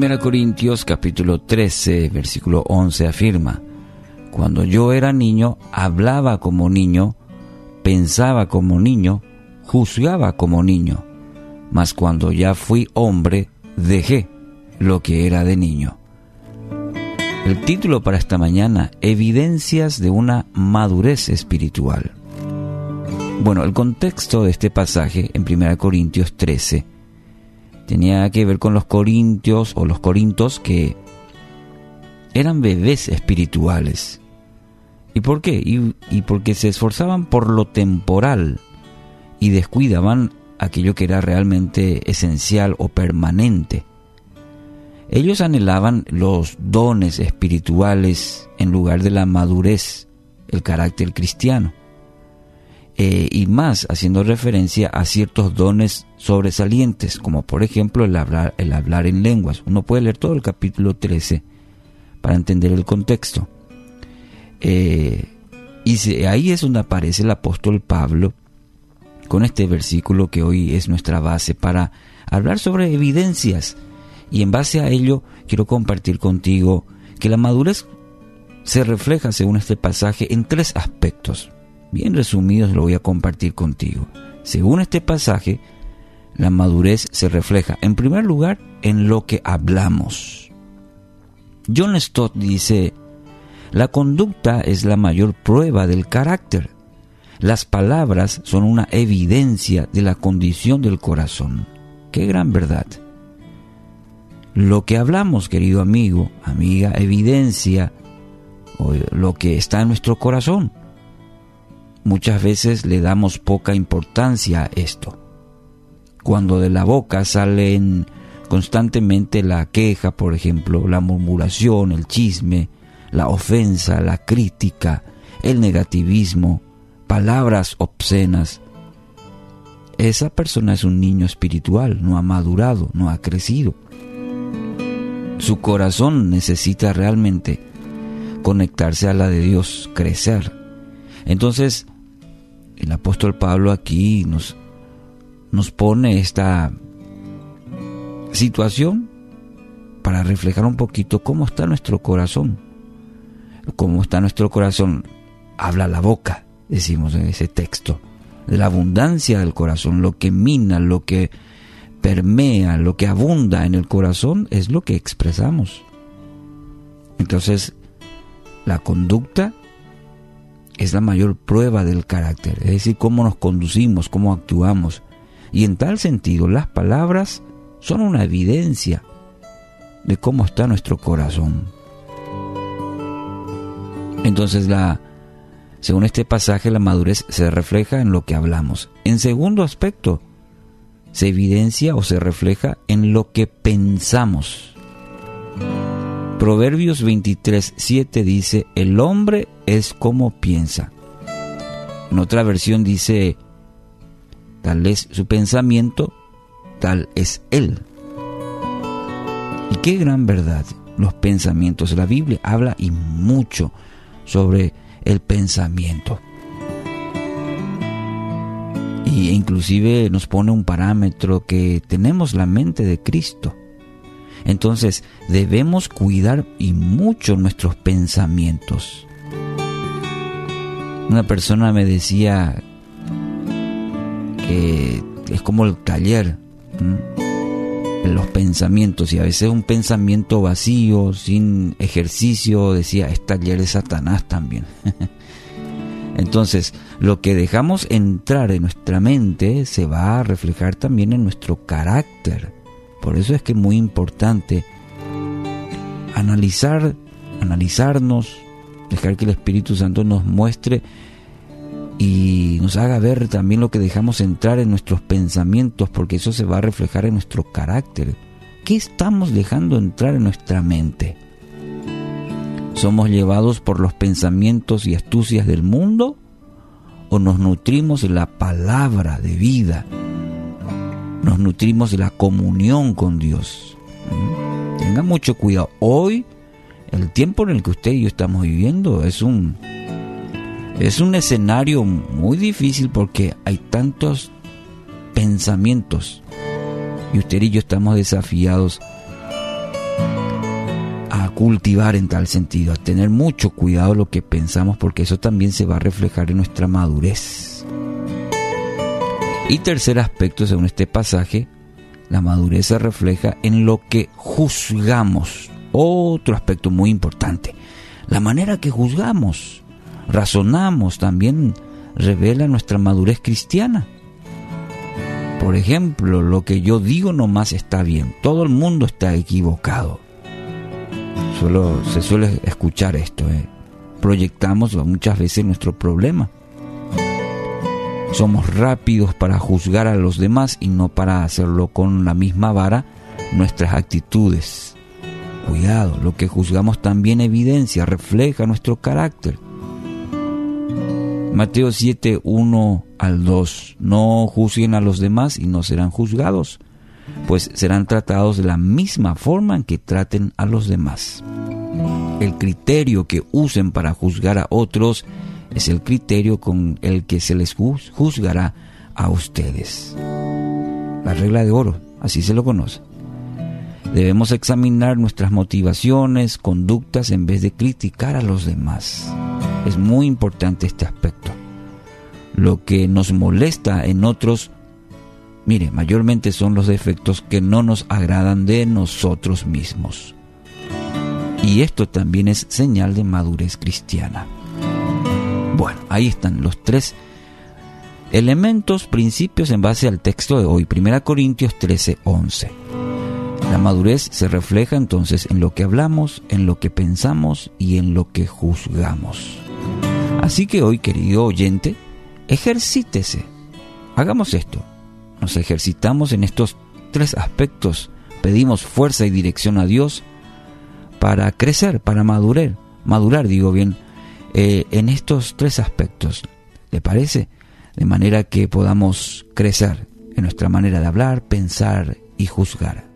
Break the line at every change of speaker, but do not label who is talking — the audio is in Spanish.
1 Corintios capítulo 13, versículo 11 afirma, Cuando yo era niño, hablaba como niño, pensaba como niño, juzgaba como niño, mas cuando ya fui hombre, dejé lo que era de niño. El título para esta mañana, Evidencias de una madurez espiritual. Bueno, el contexto de este pasaje en 1 Corintios 13 tenía que ver con los corintios o los corintos que eran bebés espirituales. ¿Y por qué? Y, y, porque se esforzaban por lo temporal y descuidaban aquello que era realmente esencial o permanente. Ellos anhelaban los dones espirituales en lugar de la madurez, el carácter cristiano. Eh, y más haciendo referencia a ciertos dones sobresalientes, como por ejemplo el hablar, el hablar en lenguas. Uno puede leer todo el capítulo 13 para entender el contexto. Eh, y ahí es donde aparece el apóstol Pablo con este versículo que hoy es nuestra base para hablar sobre evidencias y en base a ello quiero compartir contigo que la madurez se refleja, según este pasaje, en tres aspectos. Bien resumidos lo voy a compartir contigo. Según este pasaje, la madurez se refleja, en primer lugar, en lo que hablamos. John Stott dice, la conducta es la mayor prueba del carácter. Las palabras son una evidencia de la condición del corazón. Qué gran verdad. Lo que hablamos, querido amigo, amiga, evidencia lo que está en nuestro corazón. Muchas veces le damos poca importancia a esto. Cuando de la boca salen constantemente la queja, por ejemplo, la murmuración, el chisme, la ofensa, la crítica, el negativismo, palabras obscenas, esa persona es un niño espiritual, no ha madurado, no ha crecido. Su corazón necesita realmente conectarse a la de Dios, crecer. Entonces, el apóstol Pablo aquí nos, nos pone esta situación para reflejar un poquito cómo está nuestro corazón. Cómo está nuestro corazón. Habla la boca, decimos en ese texto. La abundancia del corazón, lo que mina, lo que permea, lo que abunda en el corazón es lo que expresamos. Entonces, la conducta es la mayor prueba del carácter, es decir, cómo nos conducimos, cómo actuamos. Y en tal sentido, las palabras son una evidencia de cómo está nuestro corazón. Entonces, la, según este pasaje, la madurez se refleja en lo que hablamos. En segundo aspecto, se evidencia o se refleja en lo que pensamos. Proverbios 23, 7 dice, el hombre es como piensa. En otra versión dice, tal es su pensamiento, tal es él. Y qué gran verdad, los pensamientos. La Biblia habla y mucho sobre el pensamiento y inclusive nos pone un parámetro que tenemos la mente de Cristo. Entonces debemos cuidar y mucho nuestros pensamientos. Una persona me decía que es como el taller en los pensamientos y a veces un pensamiento vacío, sin ejercicio, decía, es taller de Satanás también. Entonces, lo que dejamos entrar en nuestra mente se va a reflejar también en nuestro carácter. Por eso es que es muy importante analizar, analizarnos, dejar que el Espíritu Santo nos muestre y nos haga ver también lo que dejamos entrar en nuestros pensamientos, porque eso se va a reflejar en nuestro carácter. ¿Qué estamos dejando entrar en nuestra mente? ¿Somos llevados por los pensamientos y astucias del mundo? ¿O nos nutrimos de la palabra de vida? Nos nutrimos de la comunión con Dios. Tenga mucho cuidado. Hoy, el tiempo en el que usted y yo estamos viviendo es un, es un escenario muy difícil porque hay tantos pensamientos y usted y yo estamos desafiados cultivar en tal sentido, a tener mucho cuidado lo que pensamos porque eso también se va a reflejar en nuestra madurez. Y tercer aspecto, según este pasaje, la madurez se refleja en lo que juzgamos. Otro aspecto muy importante, la manera que juzgamos, razonamos también revela nuestra madurez cristiana. Por ejemplo, lo que yo digo nomás está bien, todo el mundo está equivocado. Solo, se suele escuchar esto. ¿eh? Proyectamos muchas veces nuestro problema. Somos rápidos para juzgar a los demás y no para hacerlo con la misma vara nuestras actitudes. Cuidado, lo que juzgamos también evidencia, refleja nuestro carácter. Mateo 7, 1 al 2. No juzguen a los demás y no serán juzgados, pues serán tratados de la misma forma en que traten a los demás. El criterio que usen para juzgar a otros es el criterio con el que se les juzgará a ustedes. La regla de oro, así se lo conoce. Debemos examinar nuestras motivaciones, conductas, en vez de criticar a los demás. Es muy importante este aspecto. Lo que nos molesta en otros, mire, mayormente son los defectos que no nos agradan de nosotros mismos. Y esto también es señal de madurez cristiana. Bueno, ahí están los tres elementos, principios en base al texto de hoy, 1 Corintios 13, 11. La madurez se refleja entonces en lo que hablamos, en lo que pensamos y en lo que juzgamos. Así que hoy, querido oyente, ejercítese. Hagamos esto. Nos ejercitamos en estos tres aspectos. Pedimos fuerza y dirección a Dios para crecer, para madurar, madurar, digo bien, eh, en estos tres aspectos. ¿Le parece? De manera que podamos crecer en nuestra manera de hablar, pensar y juzgar.